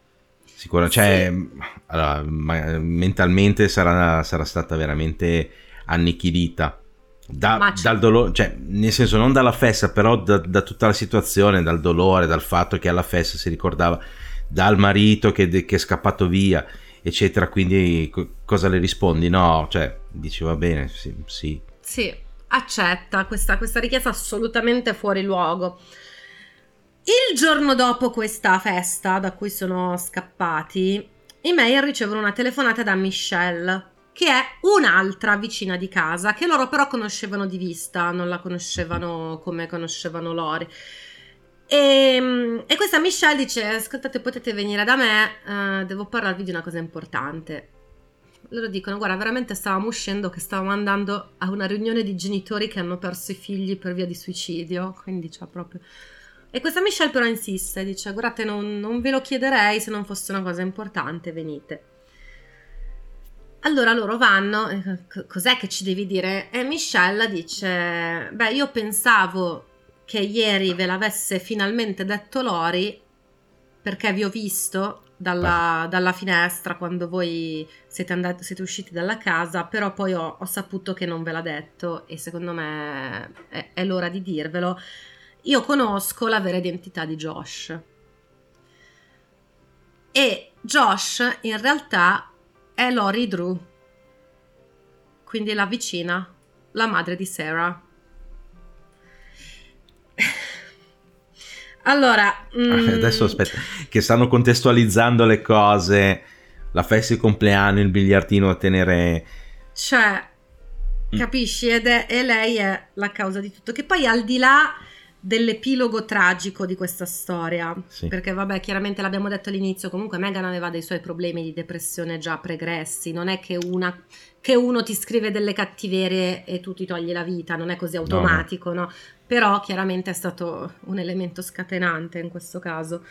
Sicuro, cioè, sì. allora, mentalmente sarà, sarà, stata veramente annichilita. Da, dal dolore, cioè, nel senso, non dalla festa, però da, da, tutta la situazione, dal dolore, dal fatto che alla festa si ricordava dal marito che, che è scappato via, eccetera. Quindi, cosa le rispondi? No, cioè, dici va bene, sì. Sì, sì accetta questa, questa richiesta assolutamente fuori luogo. Il giorno dopo questa festa da cui sono scappati, i Meyer ricevono una telefonata da Michelle, che è un'altra vicina di casa, che loro però conoscevano di vista, non la conoscevano come conoscevano Lori. E, e questa Michelle dice: Ascoltate, potete venire da me, uh, devo parlarvi di una cosa importante. Loro dicono: Guarda, veramente stavamo uscendo, che stavamo andando a una riunione di genitori che hanno perso i figli per via di suicidio. Quindi, cioè, proprio e questa Michelle però insiste, dice guardate non, non ve lo chiederei se non fosse una cosa importante, venite. Allora loro vanno, cos'è che ci devi dire? E Michelle dice, beh io pensavo che ieri ve l'avesse finalmente detto Lori perché vi ho visto dalla, dalla finestra quando voi siete, andati, siete, usciti dalla casa, però poi ho, ho, saputo che non ve l'ha detto e secondo me è, è l'ora di dirvelo io conosco la vera identità di Josh. E Josh in realtà è Lori Drew, quindi la vicina, la madre di Sarah. Allora, mm, adesso aspetta, che stanno contestualizzando le cose, la festa di compleanno, il biliardino a tenere... Cioè, mm. capisci? Ed è, e lei è la causa di tutto. Che poi al di là dell'epilogo tragico di questa storia. Sì. Perché, vabbè, chiaramente l'abbiamo detto all'inizio, comunque Megan aveva dei suoi problemi di depressione già pregressi. Non è che, una, che uno ti scrive delle cattiverie e tu ti togli la vita, non è così automatico, no? no? Però chiaramente è stato un elemento scatenante in questo caso.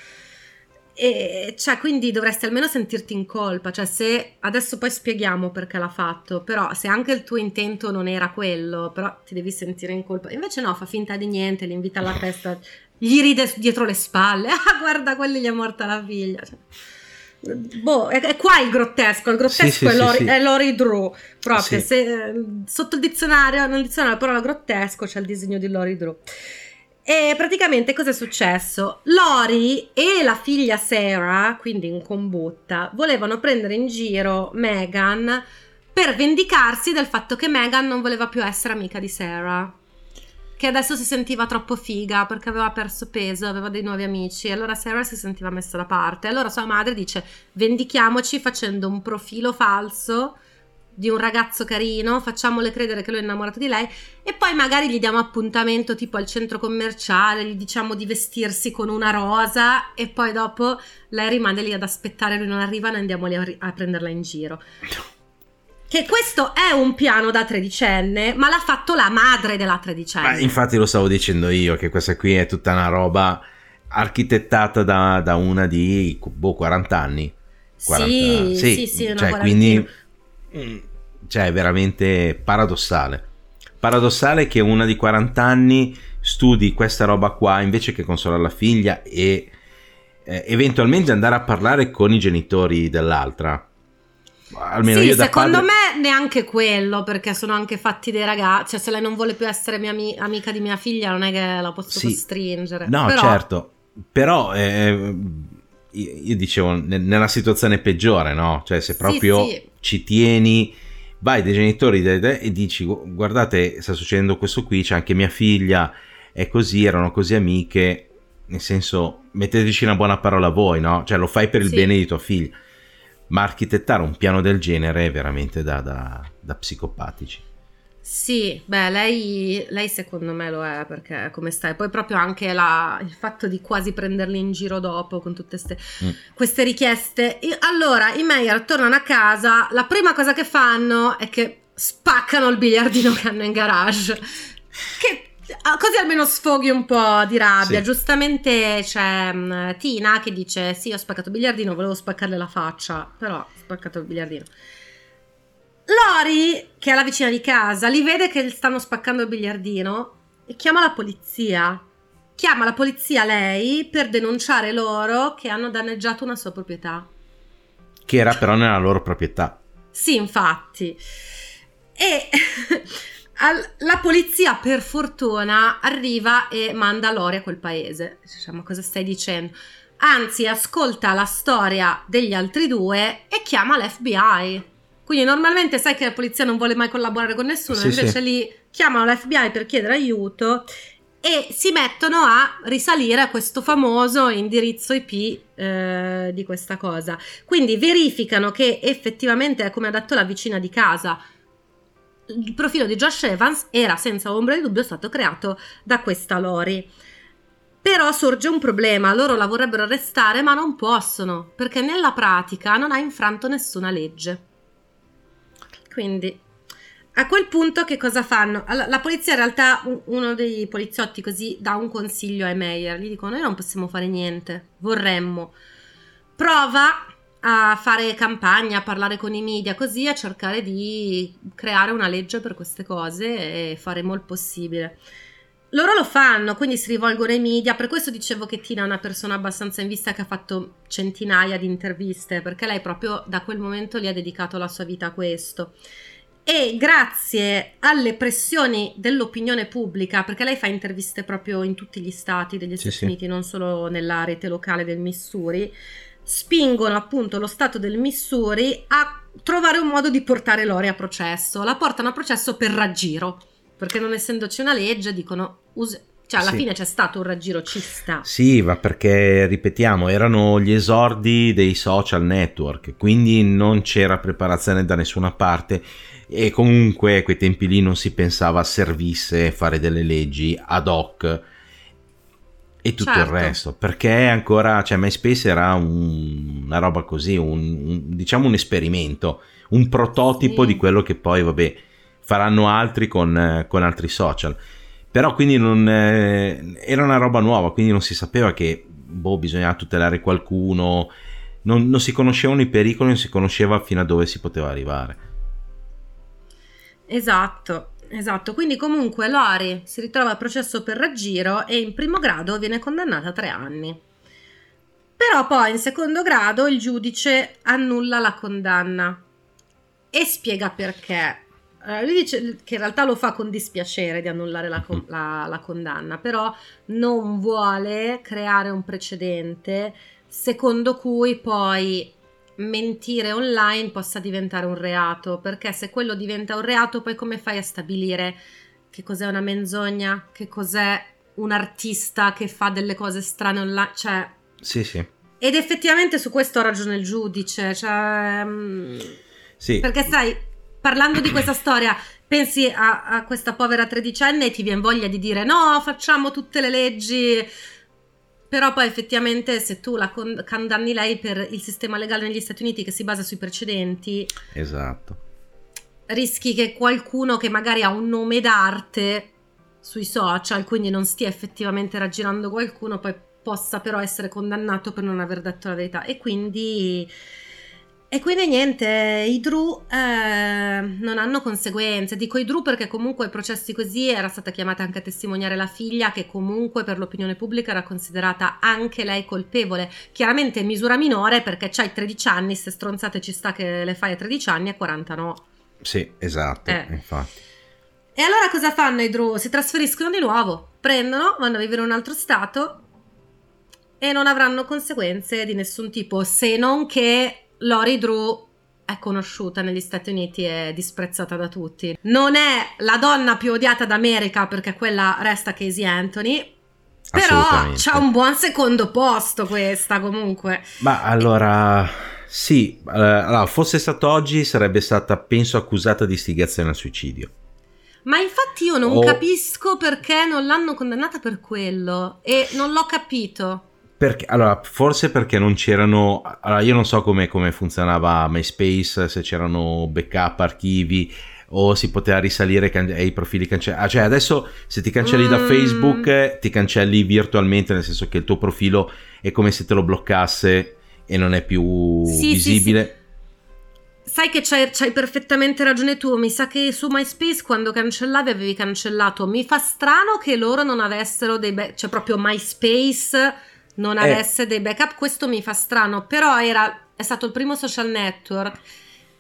E cioè, quindi dovresti almeno sentirti in colpa. Cioè, se adesso poi spieghiamo perché l'ha fatto, però se anche il tuo intento non era quello, però ti devi sentire in colpa. Invece no, fa finta di niente, li invita alla festa, gli ride dietro le spalle. Ah, guarda, quelli gli è morta la figlia. Cioè, boh, è, è, qua il grottesco. Il grottesco sì, è, sì, Lori, sì, è Lori Drew. Proprio se, sotto il dizionario, nel dizionario la parola grottesco c'è il disegno di Lori Drew. E praticamente cosa è successo? Lori e la figlia Sarah, quindi in combutta, volevano prendere in giro Megan per vendicarsi del fatto che Megan non voleva più essere amica di Sarah. Che adesso si sentiva troppo figa perché aveva perso peso, aveva dei nuovi amici. Allora Sarah si sentiva messa da parte. Allora sua madre dice: Vendichiamoci facendo un profilo falso di un ragazzo carino, facciamole credere che lui è innamorato di lei e poi magari gli diamo appuntamento tipo al centro commerciale, gli diciamo di vestirsi con una rosa e poi dopo lei rimane lì ad aspettare, lui non arriva, noi andiamo lì a, a prenderla in giro. Che questo è un piano da tredicenne, ma l'ha fatto la madre della tredicenne. Ma infatti lo stavo dicendo io, che questa qui è tutta una roba architettata da, da una di boh, 40 anni. 40, sì, sì, sì, sì cioè, quindi Mm. cioè è veramente paradossale. Paradossale che una di 40 anni studi questa roba qua invece che consolare la figlia e eh, eventualmente andare a parlare con i genitori dell'altra. Almeno sì, io da secondo padre... me neanche quello, perché sono anche fatti dei ragazzi. Cioè, se lei non vuole più essere mia ami- amica di mia figlia, non è che la posso sì. costringere. No, Però... certo. Però eh, io dicevo nella situazione peggiore, no? Cioè, se proprio sì, sì. ci tieni, vai dai genitori e dici: Guardate, sta succedendo questo qui. C'è anche mia figlia, è così, erano così amiche. Nel senso, metteteci una buona parola voi, no? Cioè, lo fai per il sì. bene di tua figlia. Ma architettare un piano del genere è veramente da, da, da psicopatici. Sì, beh, lei, lei, secondo me lo è perché come stai? Poi proprio anche la, il fatto di quasi prenderli in giro dopo con tutte ste, mm. queste richieste. E allora i Meyer tornano a casa, la prima cosa che fanno è che spaccano il biliardino che hanno in garage. Che così almeno sfoghi un po' di rabbia. Sì. Giustamente c'è um, Tina che dice: Sì, ho spaccato il biliardino, volevo spaccarle la faccia, però ho spaccato il biliardino. Lori, che è la vicina di casa, li vede che stanno spaccando il biliardino e chiama la polizia. Chiama la polizia lei per denunciare loro che hanno danneggiato una sua proprietà. Che era però nella loro proprietà. Sì, infatti. E la polizia, per fortuna, arriva e manda Lori a quel paese. Diciamo, cosa stai dicendo? Anzi, ascolta la storia degli altri due e chiama l'FBI quindi normalmente sai che la polizia non vuole mai collaborare con nessuno, sì, invece sì. lì chiamano l'FBI per chiedere aiuto e si mettono a risalire a questo famoso indirizzo IP eh, di questa cosa. Quindi verificano che effettivamente, come ha detto la vicina di casa, il profilo di Josh Evans era senza ombra di dubbio stato creato da questa Lori. Però sorge un problema, loro la vorrebbero arrestare ma non possono, perché nella pratica non ha infranto nessuna legge. Quindi a quel punto che cosa fanno? Allora, la polizia in realtà, uno dei poliziotti così dà un consiglio ai Meyer, gli dicono noi non possiamo fare niente, vorremmo. Prova a fare campagna, a parlare con i media, così a cercare di creare una legge per queste cose e faremo il possibile. Loro lo fanno, quindi si rivolgono ai media, per questo dicevo che Tina è una persona abbastanza in vista che ha fatto centinaia di interviste, perché lei proprio da quel momento lì ha dedicato la sua vita a questo e grazie alle pressioni dell'opinione pubblica, perché lei fa interviste proprio in tutti gli stati degli Stati sì, Uniti, sì. non solo nella rete locale del Missouri, spingono appunto lo Stato del Missouri a trovare un modo di portare Lori a processo. La portano a processo per raggiro, perché non essendoci una legge dicono us- cioè, alla sì. fine c'è stato un raggiro, ci sta. Sì, ma perché, ripetiamo, erano gli esordi dei social network, quindi non c'era preparazione da nessuna parte e comunque a quei tempi lì non si pensava servisse fare delle leggi ad hoc e tutto certo. il resto perché ancora cioè MySpace era un, una roba così un, un, diciamo un esperimento un prototipo sì. di quello che poi vabbè faranno altri con, con altri social però quindi non eh, era una roba nuova quindi non si sapeva che boh bisognava tutelare qualcuno non, non si conoscevano i pericoli non si conosceva fino a dove si poteva arrivare Esatto, esatto. Quindi comunque Lori si ritrova al processo per raggiro e in primo grado viene condannata a tre anni. Però poi in secondo grado il giudice annulla la condanna e spiega perché. Uh, lui dice che in realtà lo fa con dispiacere di annullare la, con- la, la condanna, però non vuole creare un precedente secondo cui poi mentire online possa diventare un reato, perché se quello diventa un reato, poi come fai a stabilire che cos'è una menzogna, che cos'è un artista che fa delle cose strane online, cioè... Sì, sì. Ed effettivamente su questo ha ragione il giudice, cioè... Mm, sì. Perché sai, parlando di questa storia, pensi a, a questa povera tredicenne e ti viene voglia di dire no, facciamo tutte le leggi però poi effettivamente se tu la condanni lei per il sistema legale negli Stati Uniti che si basa sui precedenti, esatto. rischi che qualcuno che magari ha un nome d'arte sui social, quindi non stia effettivamente raggirando qualcuno, poi possa però essere condannato per non aver detto la verità. E quindi e quindi niente, i Drew eh, non hanno conseguenze. Dico i Drew perché comunque ai processi così era stata chiamata anche a testimoniare la figlia che comunque per l'opinione pubblica era considerata anche lei colpevole. Chiaramente in misura minore perché c'hai 13 anni, se stronzate ci sta che le fai a 13 anni e 40 no. Sì, esatto, eh. infatti. E allora cosa fanno i Drew? Si trasferiscono di nuovo, prendono, vanno a vivere in un altro stato e non avranno conseguenze di nessun tipo, se non che Lori Drew è conosciuta negli Stati Uniti e disprezzata da tutti. Non è la donna più odiata d'America perché quella resta Casey Anthony. Però c'ha un buon secondo posto questa comunque. Ma allora, sì, eh, allora, fosse stato oggi sarebbe stata, penso, accusata di istigazione al suicidio. Ma infatti io non oh. capisco perché non l'hanno condannata per quello e non l'ho capito. Perché, allora, forse perché non c'erano. Allora, io non so come, come funzionava MySpace, se c'erano backup, archivi o si poteva risalire can- ai profili cancellati. Ah, cioè, adesso se ti cancelli mm. da Facebook, ti cancelli virtualmente, nel senso che il tuo profilo è come se te lo bloccasse e non è più sì, visibile. Sì, sì. Sai che c'hai, c'hai, perfettamente ragione tu, mi sa che su MySpace quando cancellavi avevi cancellato. Mi fa strano che loro non avessero dei... Be- cioè proprio MySpace non avesse eh. dei backup, questo mi fa strano, però era, è stato il primo social network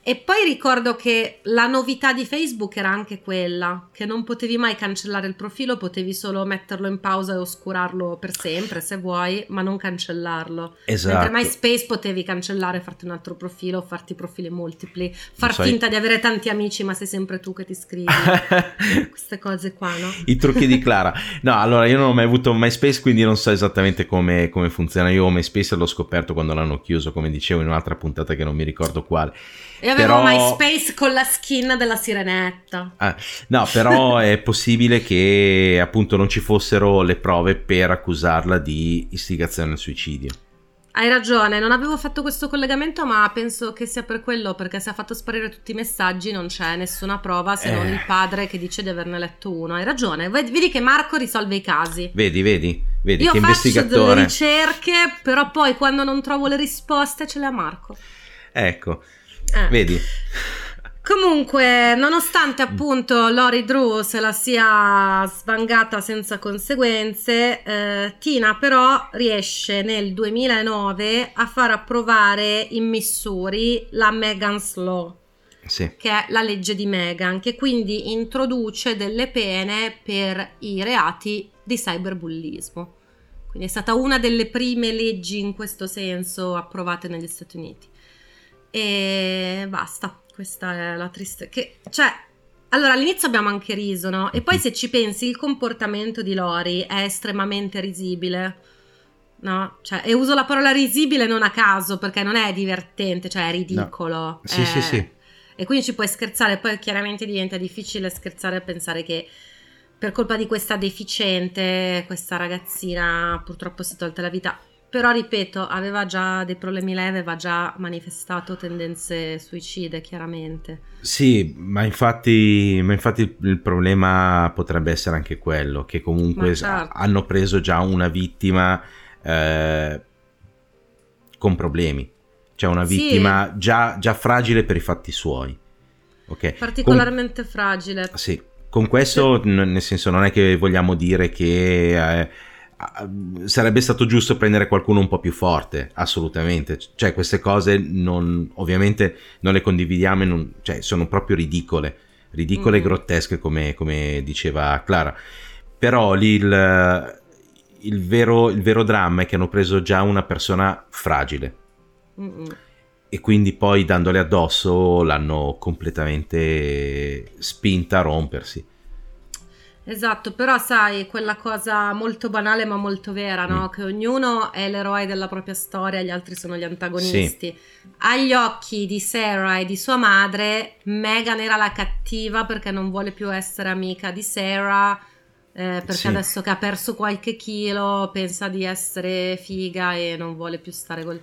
E poi ricordo che la novità di Facebook era anche quella, che non potevi mai cancellare il profilo, potevi solo metterlo in pausa e oscurarlo per sempre se vuoi, ma non cancellarlo. Esatto. Mentre MySpace potevi cancellare, farti un altro profilo, farti profili multipli, far so, finta di avere tanti amici, ma sei sempre tu che ti scrivi. Queste cose qua, no? I trucchi di Clara. No, allora io non ho mai avuto MySpace, quindi non so esattamente come, come funziona. Io MySpace l'ho scoperto quando l'hanno chiuso, come dicevo in un'altra puntata che non mi ricordo quale. E avevo Però- MySpace con la skin della sirenetta. Ah, no, però è possibile che appunto non ci fossero le prove per accusarla di istigazione al suicidio. Hai ragione, non avevo fatto questo collegamento, ma penso che sia per quello, perché se ha fatto sparire tutti i messaggi non c'è nessuna prova se non Eh. il padre che dice di averne letto uno. Hai ragione, Ved- vedi che Marco risolve i casi. Vedi, vedi, vedi Io che faccio delle investigatore. ricerche, però poi quando non trovo le risposte ce le ha Marco. Ecco, Eh. vedi. Comunque, nonostante appunto Lori Drew se la sia svangata senza conseguenze, eh, Tina però riesce nel 2009 a far approvare in Missouri la Megan's Law, Sì. che è la legge di Megan, che quindi introduce delle pene per i reati di cyberbullismo. Quindi è stata una delle prime leggi in questo senso approvate negli Stati Uniti. E basta, questa è la triste. Che, cioè, allora all'inizio abbiamo anche riso, no? E poi se ci pensi, il comportamento di Lori è estremamente risibile. No? Cioè, e uso la parola risibile non a caso perché non è divertente, cioè è ridicolo. Sì, è- sì, sì. E quindi ci puoi scherzare, poi chiaramente diventa difficile scherzare e pensare che per colpa di questa deficiente, questa ragazzina purtroppo si è tolta la vita. Però ripeto, aveva già dei problemi levi, aveva già manifestato tendenze suicide, chiaramente. Sì, ma infatti, ma infatti il problema potrebbe essere anche quello, che comunque certo. hanno preso già una vittima eh, con problemi, cioè una Sì. vittima già, già fragile per i fatti suoi. Ok. Particolarmente fragile. Con- sì, con questo n- nel senso non è che vogliamo dire che eh, sarebbe stato giusto prendere qualcuno un po' più forte, assolutamente. Cioè queste cose non, ovviamente non le condividiamo, e non- cioè, sono proprio ridicole, ridicole e Mhm. grottesche come, come diceva Clara. Però lì il, il vero, il vero dramma è che hanno preso già una persona fragile Mm-mm. e quindi poi dandole addosso l'hanno completamente spinta a rompersi. Esatto, però sai, quella cosa molto banale ma molto vera, no? Mm. Che ognuno è l'eroe della propria storia, gli altri sono gli antagonisti. Agli occhi di Sarah e di sua madre, Megan era la cattiva perché non vuole più essere amica di Sarah, eh, perché Sì. adesso che ha perso qualche chilo pensa di essere figa e non vuole più stare col...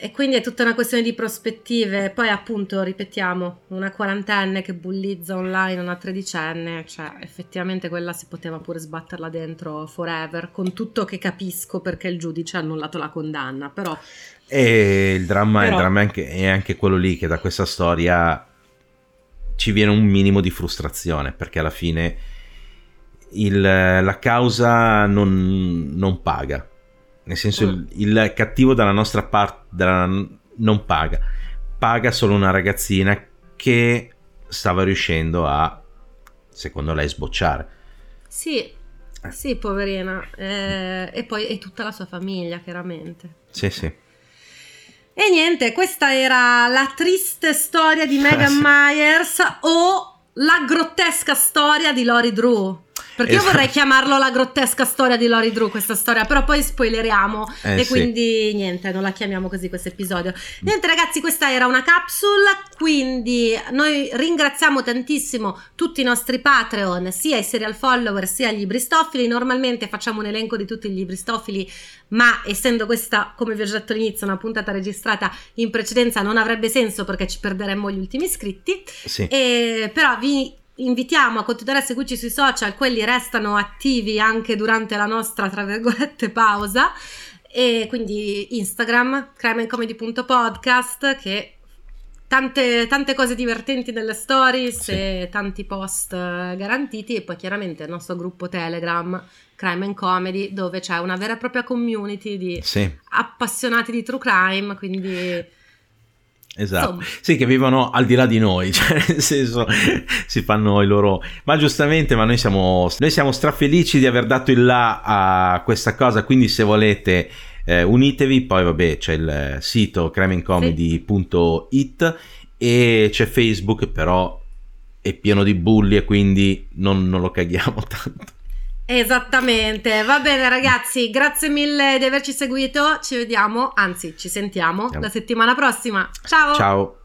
E quindi è tutta una questione di prospettive. Poi, appunto, ripetiamo, una quarantenne che bullizza online una tredicenne, cioè effettivamente quella si poteva pure sbatterla dentro forever, con tutto che capisco perché il giudice ha annullato la condanna, però E il dramma, il Però- dramma è, anche, è anche quello lì che da questa storia ci viene un minimo di frustrazione perché alla fine il- la causa non, non paga. Nel senso, il, il cattivo dalla nostra parte non paga, paga solo una ragazzina che stava riuscendo a, secondo lei, sbocciare. sì, sì, poverina. Eh, e poi e tutta la sua famiglia, chiaramente. Sì, sì. E niente, questa era la triste storia di Megan. Myers o la grottesca storia di Lori Drew. Perché io Esatto. vorrei chiamarlo la grottesca storia di Lori Drew, questa storia, però poi spoileriamo Eh, e sì. quindi niente, non la chiamiamo così questo episodio. Niente ragazzi, questa era una capsule, quindi noi ringraziamo tantissimo tutti i nostri Patreon, sia i serial follower sia gli Bristofili. Normalmente facciamo un elenco di tutti gli Bristofili, ma essendo questa, come vi ho già detto all'inizio, una puntata registrata in precedenza non avrebbe senso perché ci perderemmo gli ultimi iscritti. sì. E, però vi invitiamo a continuare a seguirci sui social, quelli restano attivi anche durante la nostra, tra virgolette, pausa. E quindi Instagram, crimeandcomedy.podcast, che tante, tante cose divertenti nelle stories Sì. e tanti post eh, garantiti. E poi chiaramente il nostro gruppo Telegram, Crime and Comedy, dove c'è una vera e propria community di Sì. appassionati di true crime, quindi Esatto, Insomma. sì, che vivono al di là di noi, cioè nel senso si fanno i loro... Ma giustamente, ma noi siamo, noi siamo strafelici di aver dato il là a questa cosa, quindi se volete eh, unitevi, poi vabbè c'è il sito cremencomedy.it e c'è Facebook, però è pieno di bulli e quindi non, non lo caghiamo tanto. Esattamente, va bene ragazzi, grazie mille di averci seguito, ci vediamo, anzi ci sentiamo Ciao. la settimana prossima. Ciao! Ciao!